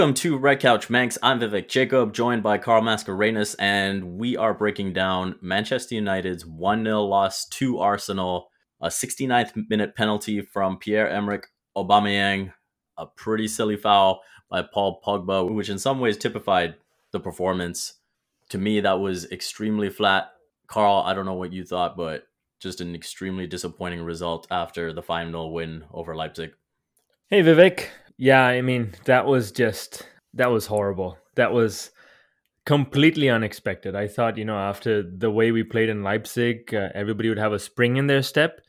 welcome to Red Couch Manx. I'm Vivek Jacob, joined by Carl Mascarenas, and we are breaking down Manchester United's 1 0 loss to Arsenal, a 69th minute penalty from Pierre Emerick Aubameyang, a pretty silly foul by Paul Pogba, which in some ways typified the performance. To me, that was extremely flat. Carl, I don't know what you thought, but just an extremely disappointing result after the 5 0 win over Leipzig. Hey, Vivek. Yeah, I mean, that was just, that was horrible. That was completely unexpected. I thought, you know, after the way we played in Leipzig, uh, everybody would have a spring in their step.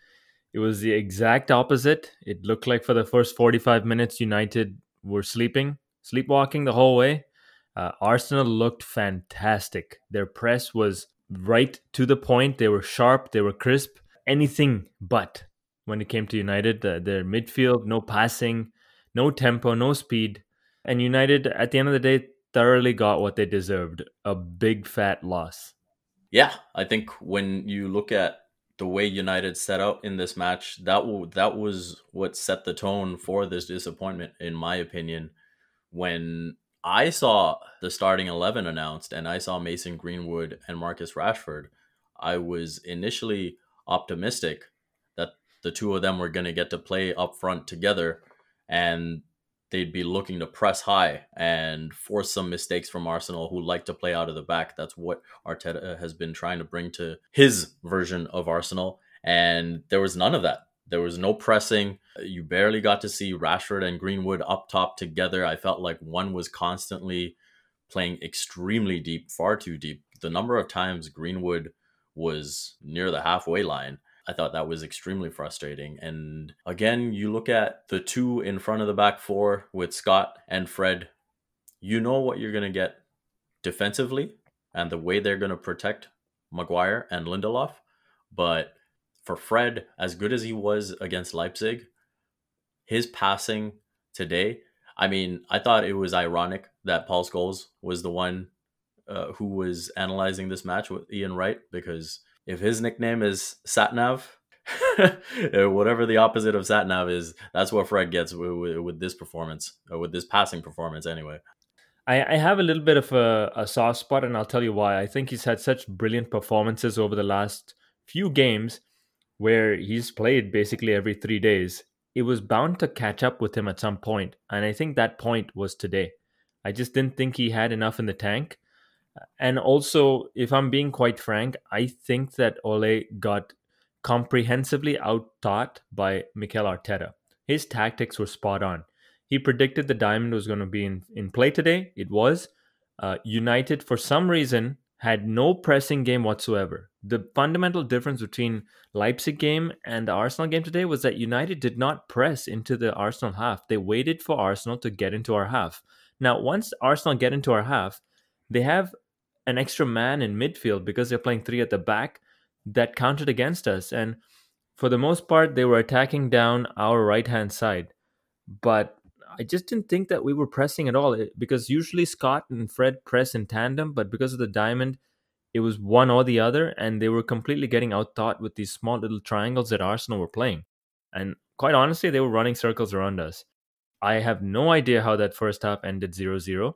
It was the exact opposite. It looked like for the first 45 minutes, United were sleeping, sleepwalking the whole way. Uh, Arsenal looked fantastic. Their press was right to the point. They were sharp, they were crisp. Anything but when it came to United, uh, their midfield, no passing, no tempo, no speed. And United, at the end of the day, thoroughly got what they deserved a big fat loss. Yeah, I think when you look at the way United set out in this match, that w- that was what set the tone for this disappointment, in my opinion. When I saw the starting 11 announced and I saw Mason Greenwood and Marcus Rashford, I was initially optimistic that the two of them were going to get to play up front together and they'd be looking to press high and force some mistakes from Arsenal, who like to play out of the back. That's what Arteta has been trying to bring to his version of Arsenal. And there was none of that. There was no pressing. You barely got to see Rashford and Greenwood up top together. I felt like one was constantly playing extremely deep, far too deep. The number of times Greenwood was near the halfway line I thought that was extremely frustrating. And again, you look at the two in front of the back four with Scott and Fred, you know what you're going to get defensively and the way they're going to protect Maguire and Lindelof. But for Fred, as good as he was against Leipzig, his passing today, I mean, I thought it was ironic that Paul Scholes was the one uh, who was analyzing this match with Ian Wright because if his nickname is Satnav, whatever the opposite of Satnav is, that's what Fred gets with, with this performance, or with this passing performance, anyway. I, I have a little bit of a, a soft spot, and I'll tell you why. I think he's had such brilliant performances over the last few games where he's played basically every three days. It was bound to catch up with him at some point, and I think that point was today. I just didn't think he had enough in the tank. And also, if I'm being quite frank, I think that Ole got comprehensively out-taught by Mikel Arteta. His tactics were spot on. He predicted the diamond was going to be in, in play today. It was. Uh, United, for some reason, had no pressing game whatsoever. The fundamental difference between Leipzig game and the Arsenal game today was that United did not press into the Arsenal half. They waited for Arsenal to get into our half. Now, once Arsenal get into our half, they have an extra man in midfield because they're playing three at the back that counted against us. And for the most part, they were attacking down our right hand side. But I just didn't think that we were pressing at all eh, because usually Scott and Fred press in tandem, but because of the diamond, it was one or the other, and they were completely getting outthought with these small little triangles that Arsenal were playing. And quite honestly, they were running circles around us. I have no idea how that first half ended 0 0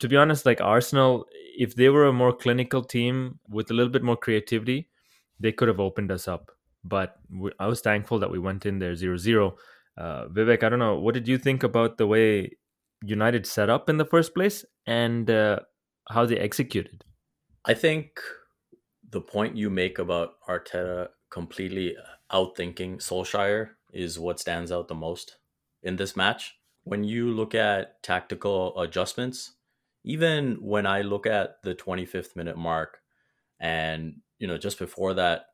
to be honest, like Arsenal, if they were a more clinical team with a little bit more creativity, they could have opened us up. But we, I was thankful that we went in there 0 0. Uh, Vivek, I don't know. What did you think about the way United set up in the first place and uh, how they executed? I think the point you make about Arteta completely outthinking Solskjaer is what stands out the most in this match. When you look at tactical adjustments, even when I look at the 25th minute mark, and you know, just before that,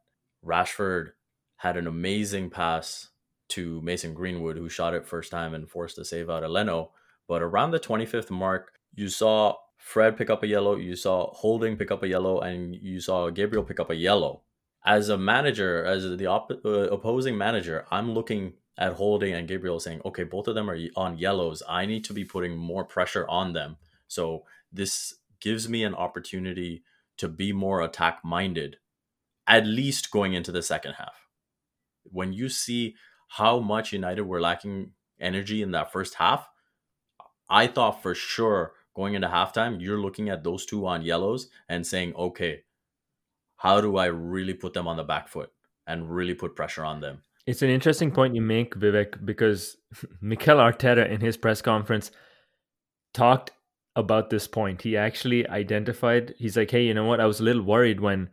Rashford had an amazing pass to Mason Greenwood, who shot it first time and forced a save out of Leno. But around the 25th mark, you saw Fred pick up a yellow, you saw Holding pick up a yellow, and you saw Gabriel pick up a yellow. As a manager, as the op- uh, opposing manager, I'm looking at Holding and Gabriel saying, okay, both of them are on yellows. I need to be putting more pressure on them so this gives me an opportunity to be more attack minded, at least going into the second half. When you see how much United were lacking energy in that first half, I thought for sure going into halftime, you're looking at those two on yellows and saying, okay, how do I really put them on the back foot and really put pressure on them? It's an interesting point you make, Vivek, because Mikel Arteta in his press conference talked about this point. He actually identified, he's like, hey, you know what? I was a little worried when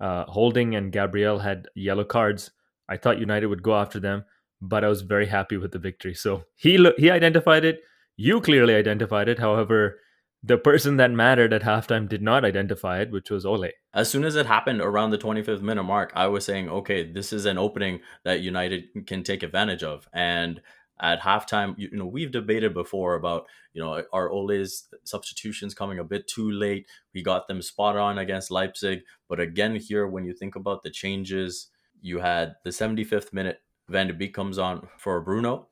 uh, Holding and Gabriel had yellow cards. I thought United would go after them, but I was very happy with the victory. So he he identified it. You clearly identified it. However, the person that mattered at halftime did not identify it, which was Ole. As soon as it happened around the 25th minute mark, I was saying, okay, this is an opening that United can take advantage of. And at halftime, you, know, we've debated before about, you know, are Ole's substitutions coming a bit too late? We got them spot on against Leipzig. But again, here, when you think about the changes, you had the 75th minute, Van de Beek comes on for Bruno,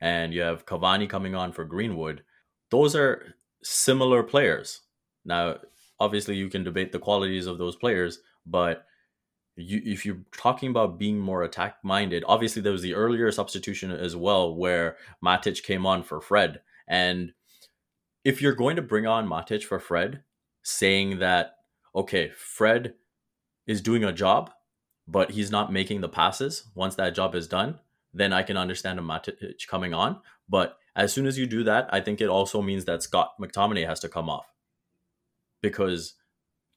and you have Cavani coming on for Greenwood. Those are similar players. Now, obviously, you can debate the qualities of those players, but you, if you're talking about being more attack minded, obviously there was the earlier substitution as well where Matic came on for Fred. And if you're going to bring on Matic for Fred, saying that, okay, Fred is doing a job, but he's not making the passes once that job is done, then I can understand a Matic coming on. But as soon as you do that, I think it also means that Scott McTominay has to come off because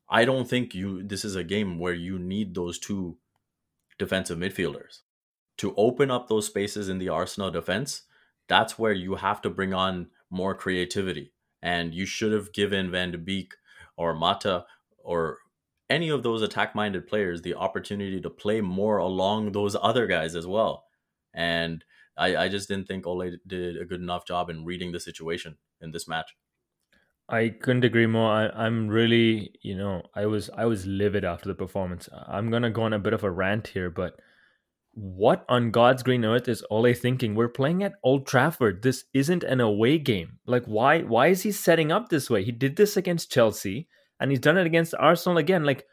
I don't think you this is a game where you need those two defensive midfielders to open up those spaces in the Arsenal defense. That's where you have to bring on more creativity, and you should have given Van de Beek or Mata or any of those attack-minded players the opportunity to play more along those other guys as well. And I, I just didn't think Ole did a good enough job in reading the situation in this match. I couldn't agree more. I, am really, you know, I was I was livid after the performance. I'm gonna go on a bit of a rant here, but what on God's green earth is Ole thinking? We're playing at Old Trafford. This isn't an away game. Like, why why is he setting up this way? He did this against Chelsea, and he's done it against Arsenal again. Like,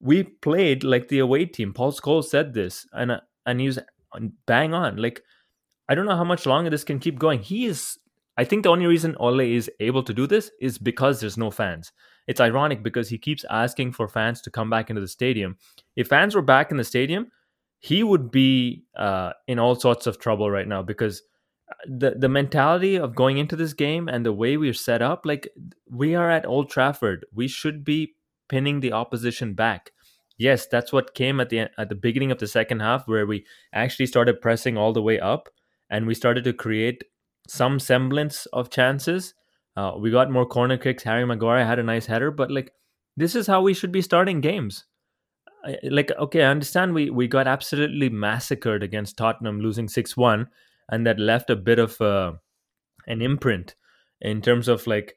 we played like the away team. Paul Scholes said this, and and he was bang on. Like, I don't know how much longer this can keep going. He is I think the only reason Ole is able to do this is because there's no fans. It's ironic because he keeps asking for fans to come back into the stadium. If fans were back in the stadium, he would be uh, in all sorts of trouble right now because uh, the the mentality of going into this game and the way we're set up, like we are at Old Trafford, we should be pinning the opposition back. Yes, that's what came at the at the beginning of the second half, where we actually started pressing all the way up, and we started to create some semblance of chances. Uh, we got more corner kicks. Harry Maguire had a nice header, but like this is how we should be starting games. like okay, I understand we we got absolutely massacred against Tottenham, losing six one, and that left a bit of uh, an imprint in terms of like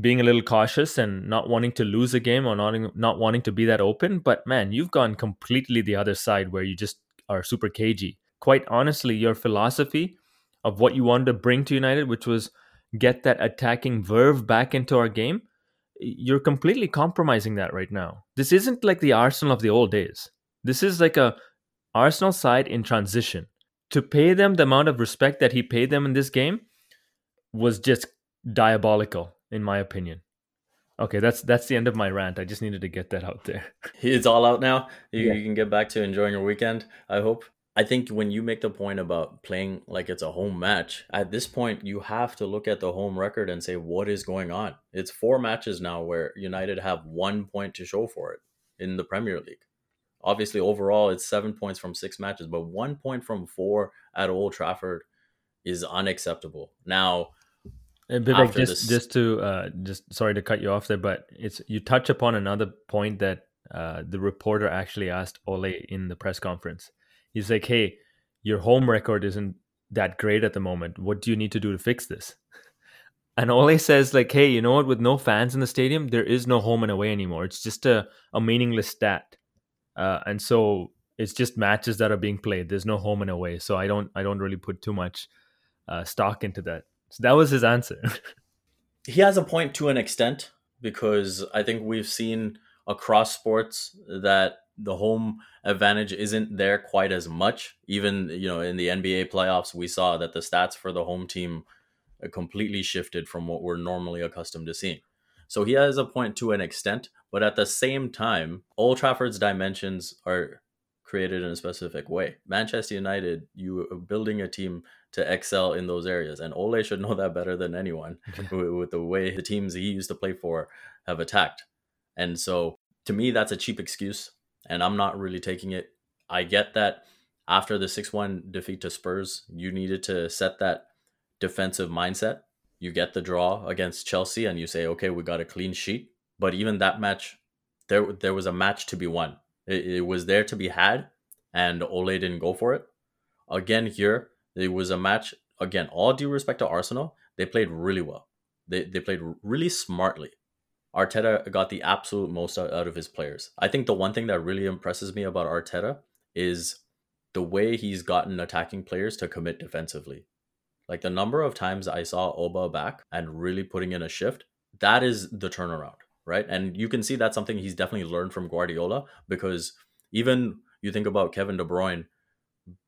being a little cautious and not wanting to lose a game or not not wanting to be that open. But man, you've gone completely the other side where you just are super cagey. Quite honestly, your philosophy of what you wanted to bring to United, which was get that attacking verve back into our game, you're completely compromising that right now. This isn't like the Arsenal of the old days. This is like a Arsenal side in transition. To pay them the amount of respect that he paid them in this game was just diabolical, in my opinion. Okay, that's that's the end of my rant. I just needed to get that out there. It's all out now. You, yeah. you can get back to enjoying your weekend. I hope. I think when you make the point about playing like it's a home match, at this point you have to look at the home record and say what is going on. It's four matches now where United have one point to show for it in the Premier League. Obviously, overall it's seven points from six matches, but one point from four at Old Trafford is unacceptable. Now, Vivek, just this... just to uh, just sorry to cut you off there, but it's you touch upon another point that uh, the reporter actually asked Ole in the press conference he's like, hey, your home record isn't that great at the moment. What do you need to do to fix this? And Ole says, like, hey, you know what? With no fans in the stadium, there is no home and away anymore. It's just a, a meaningless stat. Uh, and so it's just matches that are being played. There's no home and away. So I don't I don't really put too much uh, stock into that. So that was his answer. he has a point to an extent because I think we've seen across sports that the home advantage isn't there quite as much. Even you know in the NBA playoffs, we saw that the stats for the home team uh, completely shifted from what we're normally accustomed to seeing. So he has a point to an extent, but at the same time, Old Trafford's dimensions are created in a specific way. Manchester United, you are building a team to excel in those areas, and Ole should know that better than anyone with the way the teams he used to play for have attacked. And so, to me, that's a cheap excuse, and I'm not really taking it. I get that after the 6 1 defeat to Spurs, you needed to set that defensive mindset. You get the draw against Chelsea, and you say, okay, we got a clean sheet. But even that match, there, there was a match to be won it, it was there to be had, and Ole didn't go for it. Again, here it was a match. Again, all due respect to Arsenal, they played really well. They they played really smartly. Arteta got the absolute most out, of his players. I think the one thing that really impresses me about Arteta is the way he's gotten attacking players to commit defensively. Like the number of times I saw Oba back and really putting in a shift, that is the turnaround right? And you can see that's something he's definitely learned from Guardiola because even you think about Kevin De Bruyne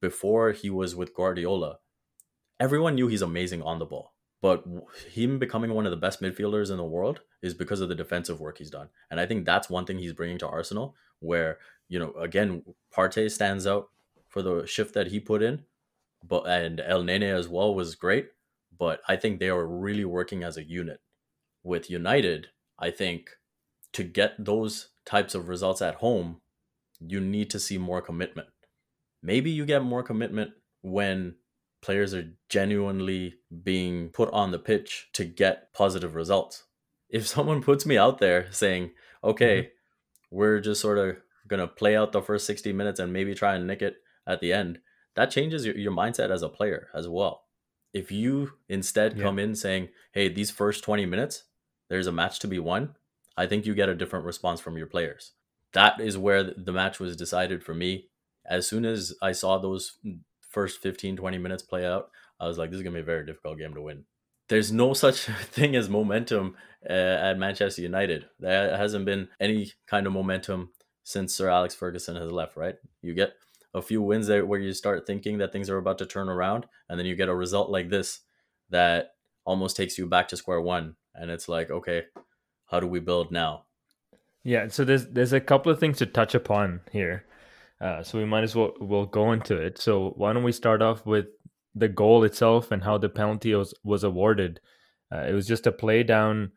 before he was with Guardiola, everyone knew he's amazing on the ball. But him becoming one of the best midfielders in the world is because of the defensive work he's done. And I think that's one thing he's bringing to Arsenal, where, you know, again, Partey stands out for the shift that he put in, but and Elneny as well was great. But I think they are really working as a unit. With United, I think to get those types of results at home, you need to see more commitment. Maybe you get more commitment when players are genuinely being put on the pitch to get positive results. If someone puts me out there saying, okay, mm-hmm. we're just sort of going to play out the first 60 minutes and maybe try and nick it at the end, that changes your, your mindset as a player as well. If you instead yeah. come in saying, hey, these first 20 minutes, there's a match to be won, I think you get a different response from your players. That is where the match was decided for me. As soon as I saw those first 15, 20 minutes play out, I was like, this is going to be a very difficult game to win. There's no such thing as momentum uh, at Manchester United. There hasn't been any kind of momentum since Sir Alex Ferguson has left, right? You get a few wins there where you start thinking that things are about to turn around, and then you get a result like this that almost takes you back to square one and it's like okay how do we build now yeah so there's there's a couple of things to touch upon here uh, so we might as well we'll go into it. So why don't we start off with the goal itself and how the penalty was was awarded? Uh, it was just a play down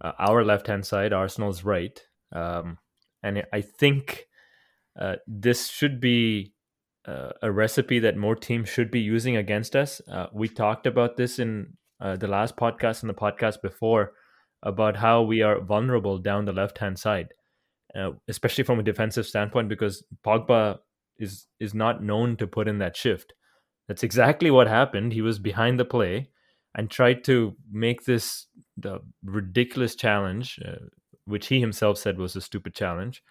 uh, our left hand side arsenal's right. Um, and i think uh, this should be uh, a recipe that more teams should be using against us. Uh, we talked about this in the last podcast and the podcast before about how we are vulnerable down the left hand side, uh, especially from a defensive standpoint, because Pogba is is not known to put in that shift. That's exactly what happened. He was behind the play and tried to make this the ridiculous challenge, uh, which he himself said was a stupid challenge,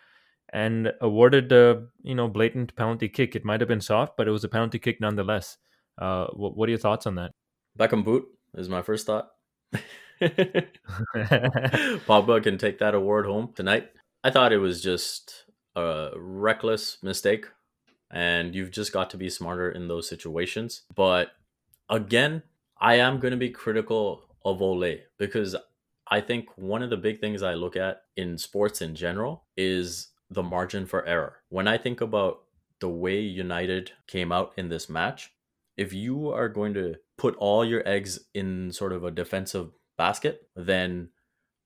and awarded a you know blatant penalty kick. It might have been soft, but it was a penalty kick nonetheless. Uh, what, what are your thoughts on that? Beckham boot is my first thought. Pogba can take that award home tonight. I thought it was just a reckless mistake, and you've just got to be smarter in those situations. But again, I am going to be critical of Ole because I think one of the big things I look at in sports in general is the margin for error. When I think about the way United came out in this match, if you are going to put all your eggs in sort of a defensive basket, then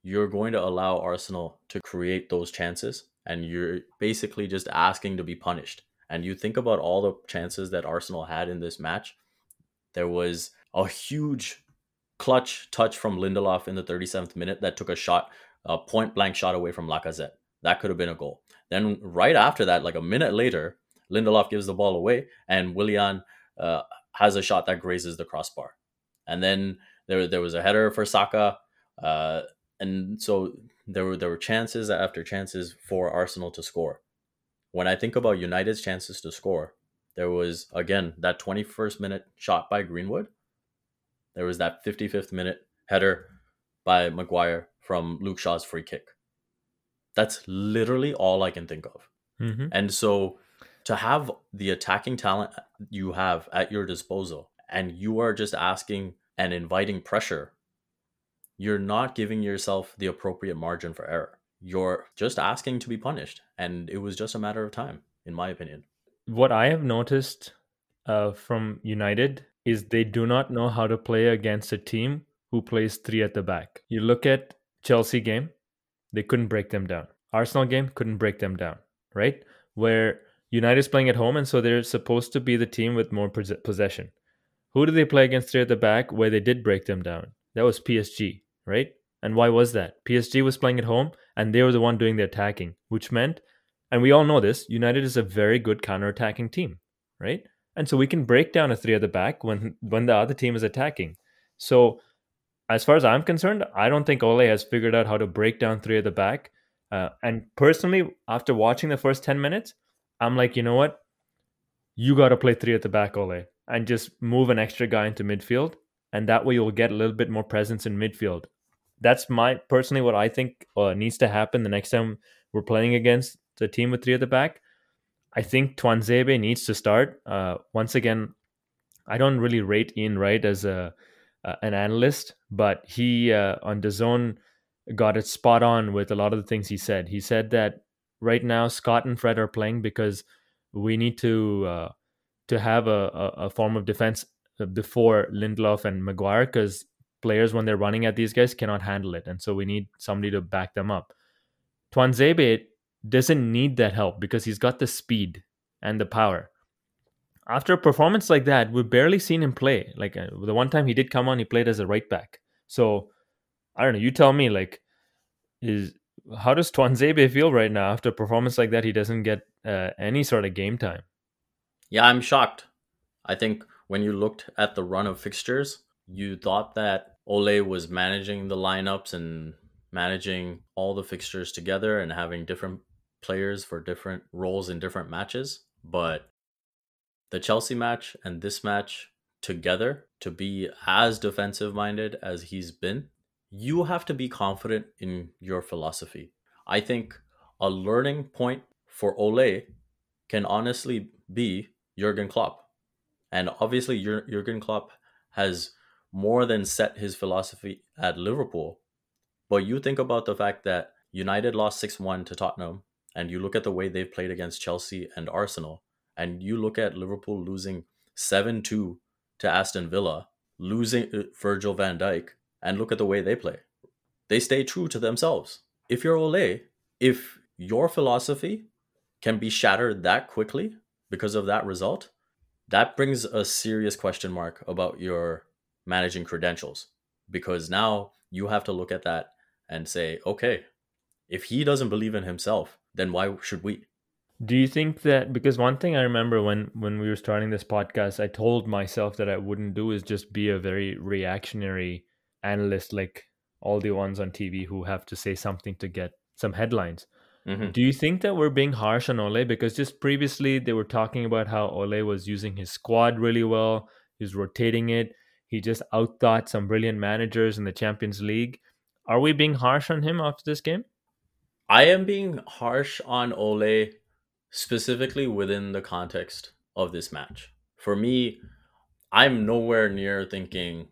you're going to allow Arsenal to create those chances and you're basically just asking to be punished. And you think about all the chances that Arsenal had in this match. There was a huge clutch touch from Lindelof in the 37th minute that took a shot, a point blank shot away from Lacazette. That could have been a goal. Then right after that, like a minute later, Lindelof gives the ball away and Willian uh, has a shot that grazes the crossbar. And then there, there was a header for Saka. Uh, and so there were there were chances after chances for Arsenal to score. When I think about United's chances to score, there was again that 21st minute shot by Greenwood. There was that 55th minute header by Maguire from Luke Shaw's free kick. That's literally all I can think of. hmm And so to have the attacking talent you have at your disposal and you are just asking and inviting pressure, you're not giving yourself the appropriate margin for error. You're just asking to be punished. And it was just a matter of time, in my opinion. What I have noticed uh, from United is they do not know how to play against a team who plays three at the back. You look at Chelsea game, they couldn't break them down. Arsenal game couldn't break them down, right? Where United's playing at home, and so they're supposed to be the team with more possession. Who did they play against three at the back where they did break them down? That was PSG, right? And why was that? PSG was playing at home and they were the one doing the attacking, which meant, and we all know this, United is a very good counter-attacking team, right? And so we can break down a three at the back when when the other team is attacking. So as far as I'm concerned, I don't think Ole has figured out how to break down three at the back. Uh, and personally, after watching the first 10 minutes, I'm like, you know what? You got to play three at the back, Ole, and just move an extra guy into midfield. And that way you'll get a little bit more presence in midfield. That's my personally what I think uh, needs to happen the next time we're playing against the team with three at the back. I think Tuanzebe needs to start. Uh, once again, I don't really rate Ian Wright as a uh, an analyst, but he uh, on DAZN got it spot on with a lot of the things he said. He said that right now Scott and Fred are playing because we need to uh, to have a, a, a form of defense before Lindelof and Maguire because players when they're running at these guys cannot handle it, and so we need somebody to back them up. Tuanzebe doesn't need that help because he's got the speed and the power. After a performance like that, we've barely seen him play. Like uh, the one time he did come on, he played as a right back. So I don't know. You tell me. Like, is how does Tuanzebe feel right now after a performance like that? He doesn't get uh, any sort of game time. Yeah, I'm shocked. I think when you looked at the run of fixtures, you thought that Ole was managing the lineups and managing all the fixtures together and having different players for different roles in different matches. But the Chelsea match and this match together to be as defensive minded as he's been, you have to be confident in your philosophy. I think a learning point for Ole can honestly be Jurgen Klopp. And obviously, Jurgen Klopp has more than set his philosophy at Liverpool. But you think about the fact that United lost 6 1 to Tottenham, and you look at the way they've played against Chelsea and Arsenal, and you look at Liverpool losing 7 2 to Aston Villa, losing uh, Virgil van Dijk, and look at the way they play. They stay true to themselves. If you're Ole, if your philosophy can be shattered that quickly because of that result, that brings a serious question mark about your managing credentials because now you have to look at that and say, okay, if he doesn't believe in himself, then why should we? Do you think that because one thing I remember when when we were starting this podcast, I told myself that I wouldn't do is just be a very reactionary analyst like all the ones on TV who have to say something to get some headlines. Mhm. Do you think that we're being harsh on Ole because just previously they were talking about how Ole was using his squad really well, he's rotating it, he just outthought some brilliant managers in the Champions League. Are we being harsh on him after this game? I am being harsh on Ole specifically within the context of this match. For me, I'm nowhere near thinking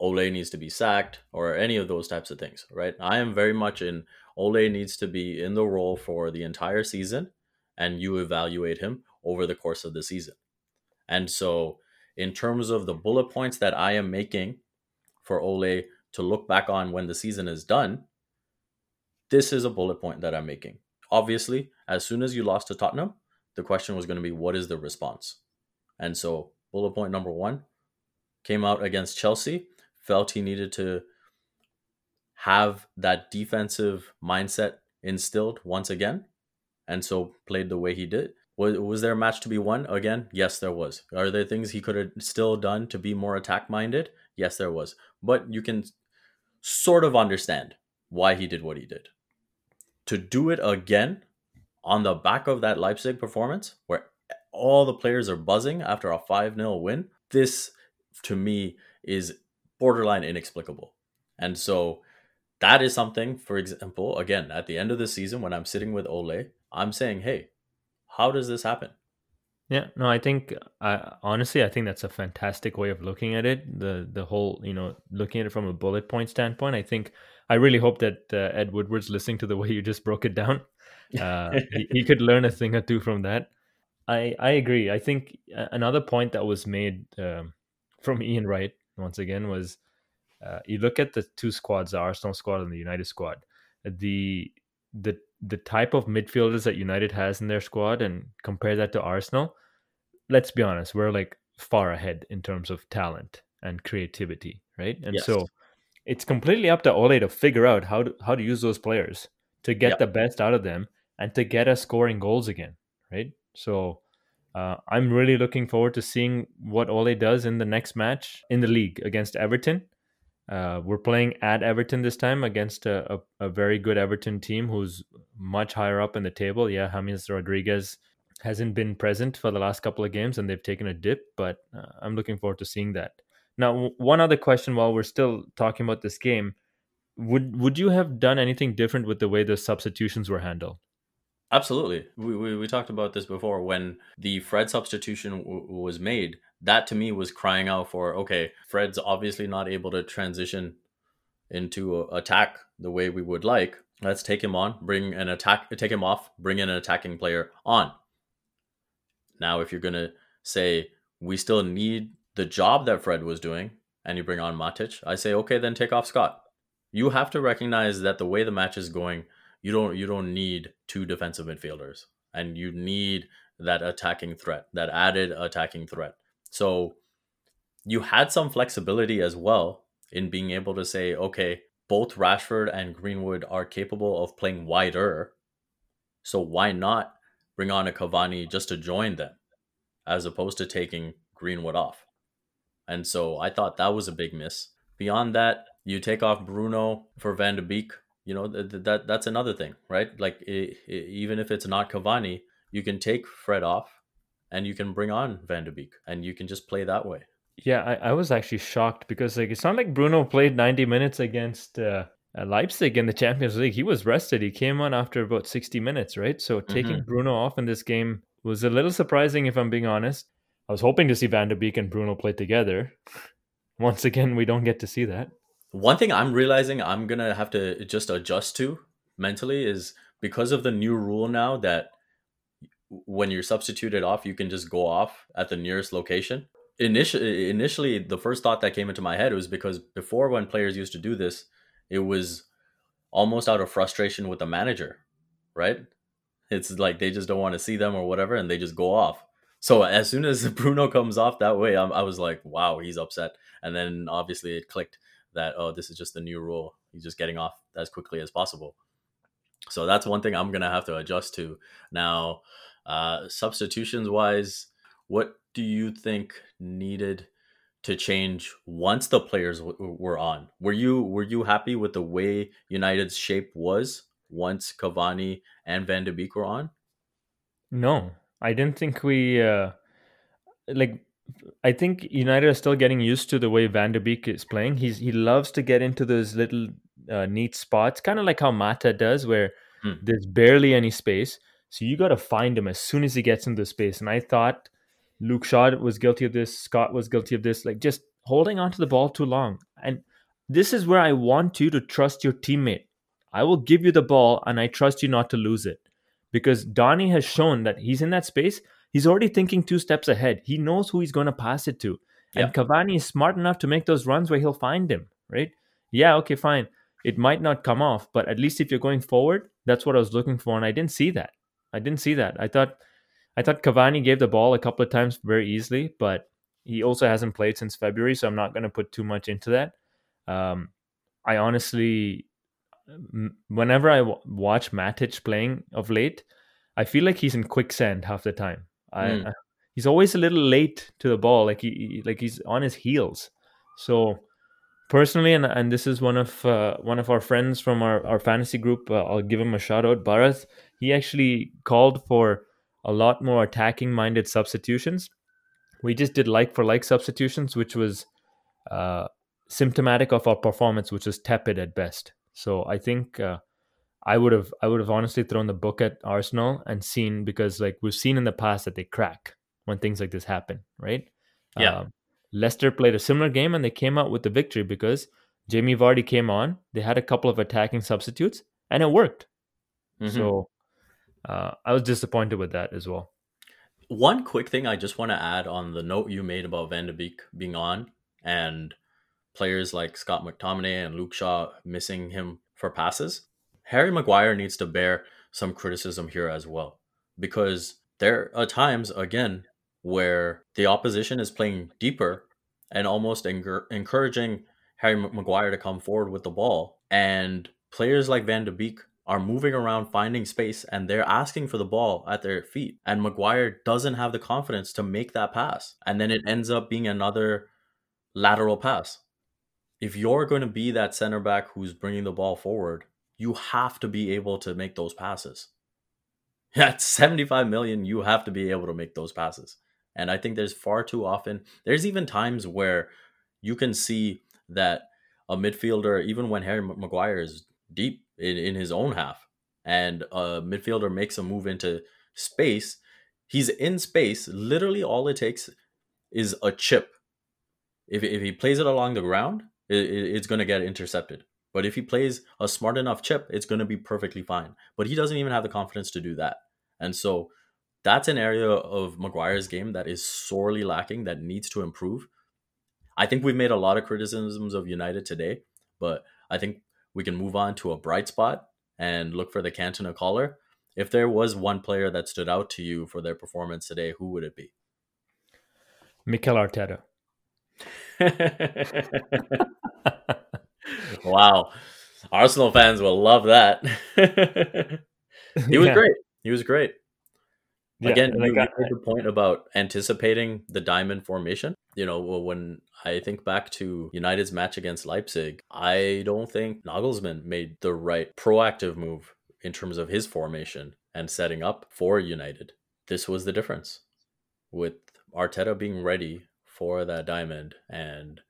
Ole needs to be sacked or any of those types of things, right? I am very much in Ole needs to be in the role for the entire season and you evaluate him over the course of the season. And so, in terms of the bullet points that I am making for Ole to look back on when the season is done, this is a bullet point that I'm making. Obviously, as soon as you lost to Tottenham, the question was going to be what is the response? And so, bullet point number one came out against Chelsea, felt he needed to have that defensive mindset instilled once again, and so played the way he did. Was, was there a match to be won again? Yes, there was. Are there things he could have still done to be more attack minded? Yes, there was. But you can sort of understand why he did what he did. To do it again on the back of that Leipzig performance, where all the players are buzzing after a 5 0 win, this to me is borderline inexplicable. And so that is something, for example, again, at the end of the season, when I'm sitting with Ole I'm saying, hey, how does this happen? Yeah, no, I think uh, honestly, I think that's a fantastic way of looking at it. The the whole, you know, looking at it from a bullet point standpoint. I think I really hope that uh, Ed Woodward's listening to the way you just broke it down. Uh, he, he could learn a thing or two from that. I I agree. I think another point that was made um, from Ian Wright once again was uh, you look at the two squads, the Arsenal squad and the United squad. The the the type of midfielders that United has in their squad and compare that to Arsenal, let's be honest, we're like far ahead in terms of talent and creativity, right? And yes. so it's completely up to Ole to figure out how to how to use those players to get yep. the best out of them and to get us scoring goals again, right? So uh, I'm really looking forward to seeing what Ole does in the next match in the league against Everton. Uh, we're playing at Everton this time against a, a, a, very good Everton team who's much higher up in the table. Yeah, James Rodriguez hasn't been present for the last couple of games and they've taken a dip, but uh, I'm looking forward to seeing that. Now, w- one other question while we're still talking about this game would would you have done anything different with the way the substitutions were handled? Absolutely. We, we, we talked about this before when the Fred substitution w- was made that to me was crying out for okay, Fred's obviously not able to transition into attack the way we would like. Let's take him on, bring an attack, take him off, bring in an attacking player on. Now, if you're gonna say we still need the job that Fred was doing, and you bring on Matic, I say okay, then take off Scott. You have to recognize that the way the match is going, you don't you don't need two defensive midfielders, and you need that attacking threat, that added attacking threat. So you had some flexibility as well in being able to say, okay, both Rashford and Greenwood are capable of playing wider. So why not bring on a Cavani just to join them as opposed to taking Greenwood off? And so I thought that was a big miss. Beyond that, you take off Bruno for Van de Beek. You know that, that that's another thing, right? Like it, it, even if it's not Cavani, you can take Fred off and you can bring on Van de Beek and you can just play that way. Yeah, I, I was actually shocked because like it's not like Bruno played 90 minutes against uh, Leipzig in the Champions League. He was rested. He came on after about 60 minutes, right? So taking mm-hmm. Bruno off in this game was a little surprising, if I'm being honest. I was hoping to see Van de Beek and Bruno play together. Once again, we don't get to see that. One thing I'm realizing I'm gonna have to just adjust to mentally is because of the new rule now that when you're substituted off, you can just go off at the nearest location. Initially, initially, the first thought that came into my head was because before, when players used to do this, it was almost out of frustration with the manager, right? It's like they just don't want to see them or whatever, and they just go off. So as soon as Bruno comes off that way, I'm, I was like, wow, he's upset. And then obviously it clicked that oh, this is just the new rule. He's just getting off as quickly as possible. So that's one thing I'm gonna have to adjust to now. Uh, substitutions wise, what do you think needed to change once the players w- were on? Were you were you happy with the way United's shape was once Cavani and Van de Beek were on? No, I didn't think we uh, like. I think United are still getting used to the way Van de Beek is playing. He's he loves to get into those little uh, neat spots, kind of like how Mata does, where hmm. there's barely any space. So you got to find him as soon as he gets into space. And I thought Luke Shaw was guilty of this. Scott was guilty of this. Like just holding onto the ball too long. And this is where I want you to trust your teammate. I will give you the ball and I trust you not to lose it. Because Donny has shown that he's in that space. He's already thinking two steps ahead. He knows who he's going to pass it to. Yep. And Cavani is smart enough to make those runs where he'll find him, right? Yeah, okay, fine. It might not come off, but at least if you're going forward, that's what I was looking for. And I didn't see that. I didn't see that. I thought I thought Cavani gave the ball a couple of times very easily, but he also hasn't played since February, so I'm not going to put too much into that. Um, I honestly, whenever I w- watch Matic playing of late, I feel like he's in quicksand half the time. I, mm. I, he's always a little late to the ball, like he like he's on his heels. So personally, and and this is one of uh, one of our friends from our, our fantasy group. Uh, I'll give him a shout out, Bharat. He actually called for a lot more attacking minded substitutions. We just did like for like substitutions, which was uh, symptomatic of our performance, which was tepid at best. So I think uh, I would have I would have honestly thrown the book at Arsenal and seen because like we've seen in the past that they crack when things like this happen, right? Yeah. Um, Leicester played a similar game and they came out with the victory because Jamie Vardy came on. They had a couple of attacking substitutes and it worked. Mhm. So uh, I was disappointed with that as well. One quick thing I just want to add on the note you made about Van de Beek being on and players like Scott McTominay and Luke Shaw missing him for passes. Harry Maguire needs to bear some criticism here as well because there are times, again, where the opposition is playing deeper and almost encour- encouraging Harry Maguire to come forward with the ball. And players like Van de Beek are moving around finding space and they're asking for the ball at their feet. And Maguire doesn't have the confidence to make that pass. And then it ends up being another lateral pass. If you're going to be that center back who's bringing the ball forward, you have to be able to make those passes. At 75 million, you have to be able to make those passes. And I think there's far too often, there's even times where you can see that a midfielder, even when Harry Maguire is deep in, in his own half, and a midfielder makes a move into space, he's in space. Literally, all it takes is a chip. If, if he plays it along the ground, it, it- it's going to get intercepted. But if he plays a smart enough chip, it's going to be perfectly fine. But he doesn't even have the confidence to do that. And so that's an area of Maguire's game that is sorely lacking, that needs to improve. I think we've made a lot of criticisms of United today, but I think we can move on to a bright spot and look for the Cantona collar. If there was one player that stood out to you for their performance today, who would it be? Mikel Arteta. wow. Arsenal fans will love that. he was Yeah. great. He was great. Yeah, Again, you, you made the point about anticipating the diamond formation. You know, when I think back to United's match against Leipzig, I don't think Nagelsmann made the right proactive move in terms of his formation and setting up for United. This was the difference with Arteta being ready for that diamond. And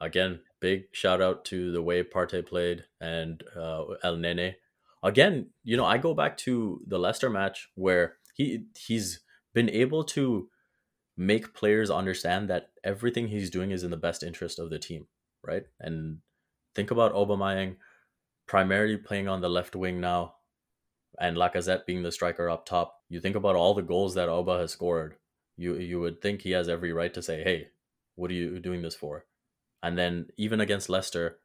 again, big shout out to the way Partey played and uh, Elneny. Again, you know, I go back to the Leicester match where he he's been able to make players understand that everything he's doing is in the best interest of the team, right? And think about Aubameyang primarily playing on the left wing now, and Lacazette being the striker up top. You think about all the goals that Oba has scored. You you would think he has every right to say, "Hey, what are you doing this for?" And then even against Leicester,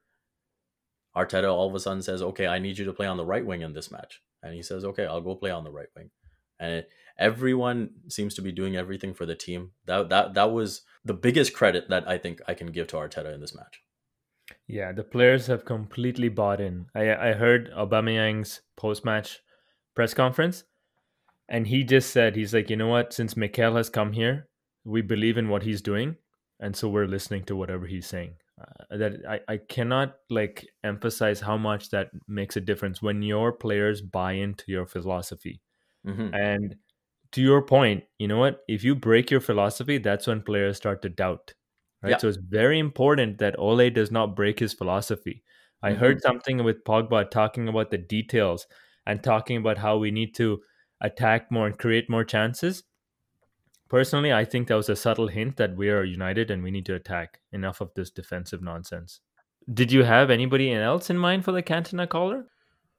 Arteta all of a sudden says, "Okay, I need you to play on the right wing in this match," and he says, "Okay, I'll go play on the right wing." And it, everyone seems to be doing everything for the team. That that that was the biggest credit that I think I can give to Arteta in this match. Yeah, the players have completely bought in. I I heard Aubameyang's post match press conference, and he just said he's like, you know what? Since Mikel has come here, we believe in what he's doing, and so we're listening to whatever he's saying. Uh, that I I cannot like emphasize how much that makes a difference when your players buy into your philosophy. Mhm. And to your point, you know what? If you break your philosophy, that's when players start to doubt. Right. Yeah. So it's very important that Ole does not break his philosophy. I Mhm. heard something with Pogba talking about the details and talking about how we need to attack more and create more chances. Personally, I think that was a subtle hint that we are united and we need to attack. Enough of this defensive nonsense. Did you have anybody else in mind for the Cantona collar?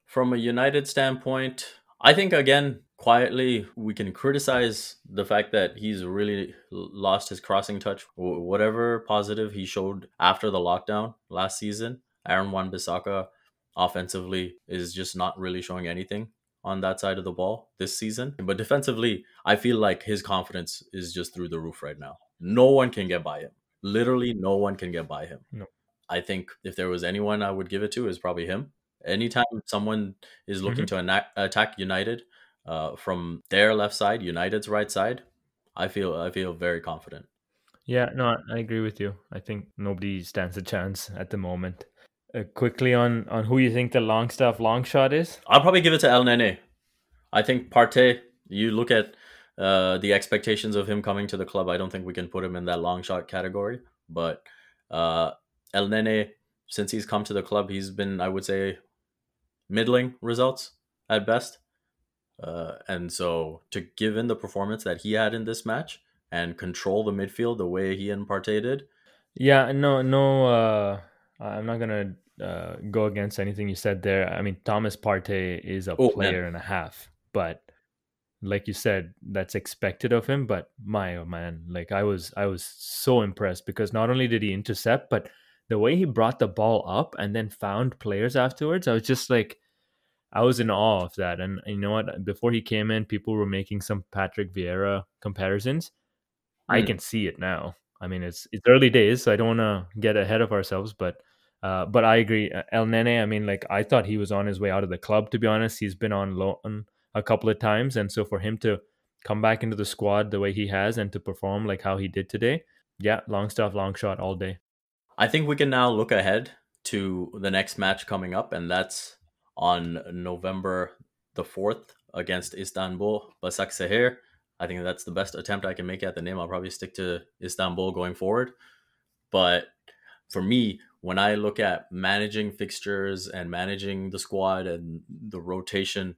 From a United standpoint, I think again, quietly, we can criticize the fact that he's really lost his crossing touch. Whatever positive he showed after the lockdown last season, Aaron Wan Bissaka offensively is just not really showing anything on that side of the ball this season. But defensively, I feel like his confidence is just through the roof right now. No one can get by him. Literally, no one can get by him. No. I think if there was anyone I would give it to, is probably him. Anytime someone is looking mm-hmm. to ana- attack United uh, from their left side, United's right side, I feel I feel very confident. Yeah, no, I- agree with you. I think nobody stands a chance at the moment. Uh, quickly on on who you think the long stuff long shot is? I'll probably give it to Elneny. I think Partey. You look at uh, the expectations of him coming to the club. I don't think we can put him in that long shot category. But uh, Elneny, since he's come to the club, he's been, I would say, middling results. at best. Uh, and so to give in the performance that he had in this match and control the midfield the way he and Partey did. Yeah, no, no. Uh, I'm not gonna uh, go against anything you said there. I mean, Thomas Partey is a Oh, player man. and a half, but like you said, that's expected of him. But my oh man, like I was, I was so impressed because not only did he intercept, but the way he brought the ball up and then found players afterwards, I was just like, I was in awe of that. And you know what? Before he came in, people were making some Patrick Vieira comparisons. I Hmm. can see it now. I mean, it's it's early days, so I don't want to get ahead of ourselves, but uh, but I agree. Uh, Elneny, I mean, like I thought he was on his way out of the club. To be honest, he's been on loan a couple of times, and so for him to come back into the squad the way he has and to perform like how he did today, yeah, long stuff, long shot all day. I think we can now look ahead to the next match coming up, and that's on November the 4th against Istanbul Basaksehir. I think that's the best attempt I can make at the name. I'll probably stick to Istanbul going forward. But for me, when I look at managing fixtures and managing the squad and the rotation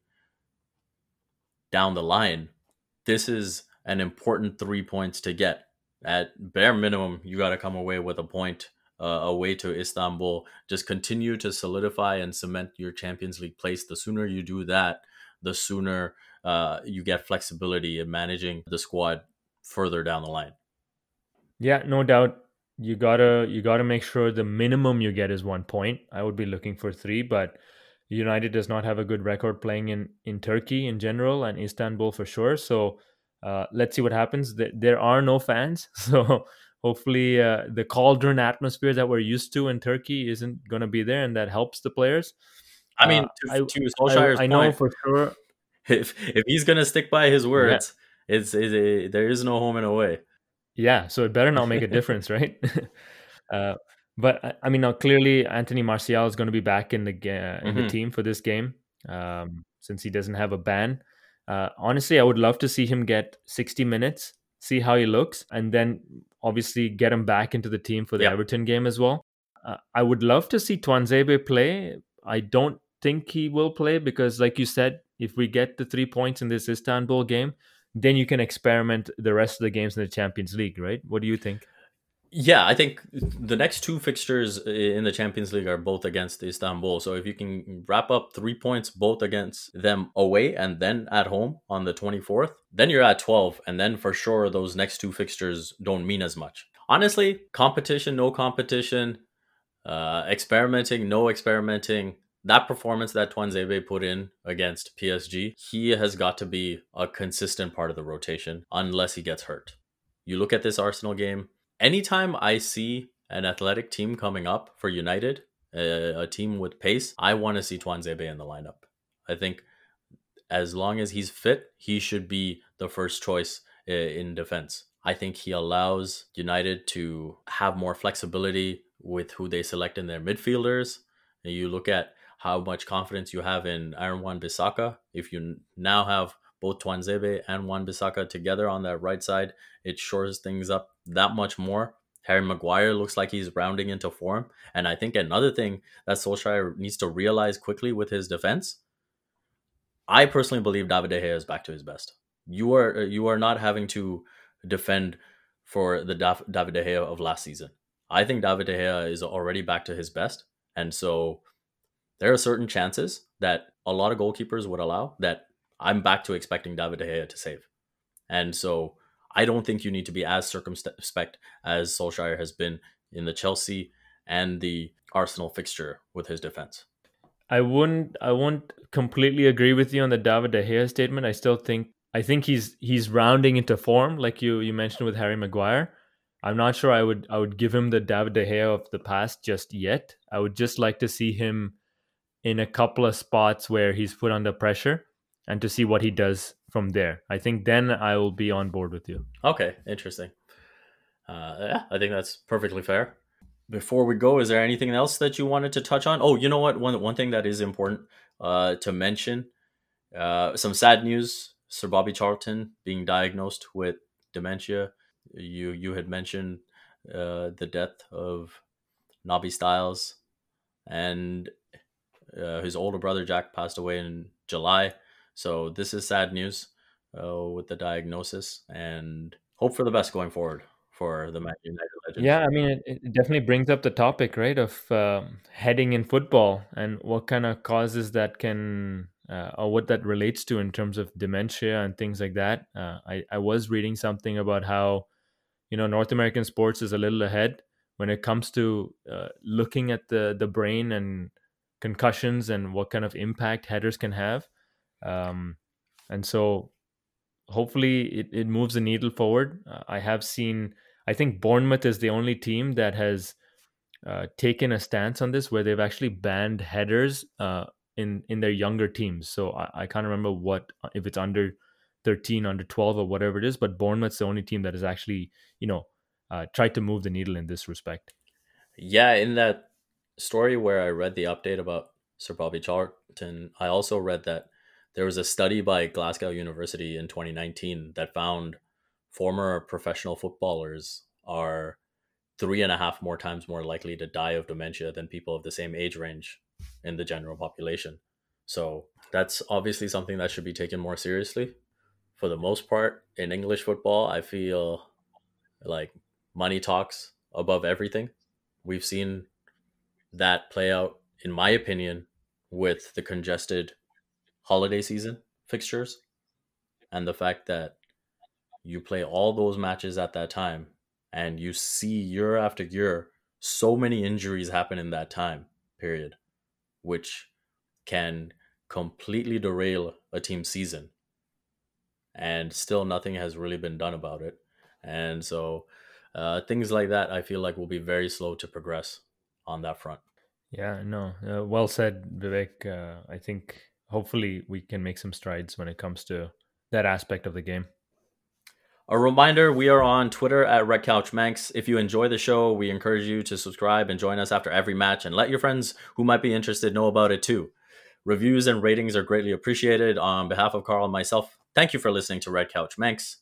down the line, this is an important three points to get. At bare minimum, you got to come away with a point uh, away to Istanbul. Just continue to solidify and cement your Champions League place. The sooner you do that, the sooner uh, you get flexibility in managing the squad further down the line. Yeah, no doubt. You gotta you gotta make sure the minimum you get is one point. I would be looking for three, but United does not have a good record playing in in Turkey in general and Istanbul for sure. So uh, let's see what happens. There are no fans, so hopefully uh, the cauldron atmosphere that we're used to in Turkey isn't going to be there, and that helps the players. I mean, Uh, to, I- to Solskjaer's I, I know point, for sure. if if he's gonna stick by his words, it's, it's a, there is no home and away. Yeah, so it better not make a difference, right? uh, but I- I mean, now clearly Anthony Martial is going to be back in the ga- in the Mhm. team for this game um, since he doesn't have a ban. Uh, honestly, I would love to see him get 60 minutes, see how he looks, and then obviously get him back into the team for the Yeah. Everton game as well. Uh, I would love to see Tuanzebe play. I don't think he will play because, like you said, if we get the three points in this Istanbul game, then you can experiment the rest of the games in the Champions League, right? What do you think? Yeah, I think the next two fixtures in the Champions League are both against Istanbul. So if you can wrap up three points both against them away and then at home on the 24th, then you're at 12. And then for sure, those next two fixtures don't mean as much. Honestly, competition, no competition, uh, experimenting, no experimenting. That performance that Tuanzebe put in against PSG, he has got to be a consistent part of the rotation unless he gets hurt. You look at this Arsenal game, anytime I see an athletic team coming up for United, a, a team with pace, I want to see Tuanzebe in the lineup. I think as long as he's fit, he should be the first choice i- in defense. I think he allows United to have more flexibility with who they select in their midfielders. You look at how much confidence you have in Aaron Wan Bissaka. If you now have both Tuanzebe and Wan Bissaka together on that right side, it shores things up that much more. Harry Maguire looks like he's rounding into form. And I think another thing that Solskjaer needs to realize quickly with his defense, I personally believe David De Gea is back to his best. You are uh, you are not having to defend for the David De Gea of last season. I think David De Gea is already back to his best. And so there are certain chances that a lot of goalkeepers would allow that I'm back to expecting David De Gea to save. And so I don't think you need to be as circumspect as Solskjaer has been in the Chelsea and the Arsenal fixture with his defense. I wouldn't I wouldn't completely agree with you on the David De Gea statement. I still think I think he's he's rounding into form, like you you mentioned with Harry Maguire. I'm not sure I would I would give him the David De Gea of the past just yet. I would just like to see him in a couple of spots where he's put under pressure and to see what he does from there. I think then I will be on board with you. Okay, interesting. Uh, yeah, I think that's perfectly fair. Before we go, is there anything else that you wanted to touch on? Oh, you know what? One one thing that is important uh, to mention: uh, some sad news. Sir Bobby Charlton being diagnosed with dementia. You you had mentioned uh, the death of Nobby Stiles, and Uh, his older brother Jack passed away in July, so this is sad news uh, with the diagnosis, and hope for the best going forward for the Man United legends. Yeah, I mean, it, it definitely brings up the topic, right, of um heading in football and what kind of causes that can, uh, or what that relates to in terms of dementia and things like that. Uh, I, I was reading something about how, you know, North American sports is a little ahead when it comes to uh, looking at the, the brain and concussions and what kind of impact headers can have. Um, and so hopefully it, it moves the needle forward. Uh, I have seen, I think Bournemouth is the only team that has uh, taken a stance on this where they've actually banned headers uh, in in their younger teams. So I, I can't remember what if it's under 13, under 12, or whatever it is. But Bournemouth's the only team that has actually, you know, uh, tried to move the needle in this respect. Yeah, in that story where I read the update about Sir Bobby Charlton, I also read that there was a study by Glasgow University in 2019 that found former professional footballers are three and a half more times more likely to die of dementia than people of the same age range in the general population. So that's obviously something that should be taken more seriously. For the most part, in English football, I feel like money talks above everything. We've seen that play out, in my opinion, with the congested holiday season fixtures and the fact that you play all those matches at that time and you see year after year so many injuries happen in that time period which can completely derail a team's season. And still nothing has really been done about it. And so uh, things like that i feel like will be very slow to progress on that front. Yeah, no, uh, well said, Vivek. Uh, I think hopefully we can make some strides when it comes to that aspect of the game. A reminder we are on Twitter at Red Couch Manx. If you enjoy the show, we encourage you to subscribe and join us after every match and let your friends who might be interested know about it too. Reviews and ratings are greatly appreciated. On behalf of Carl and myself, thank you for listening to Red Couch Manx.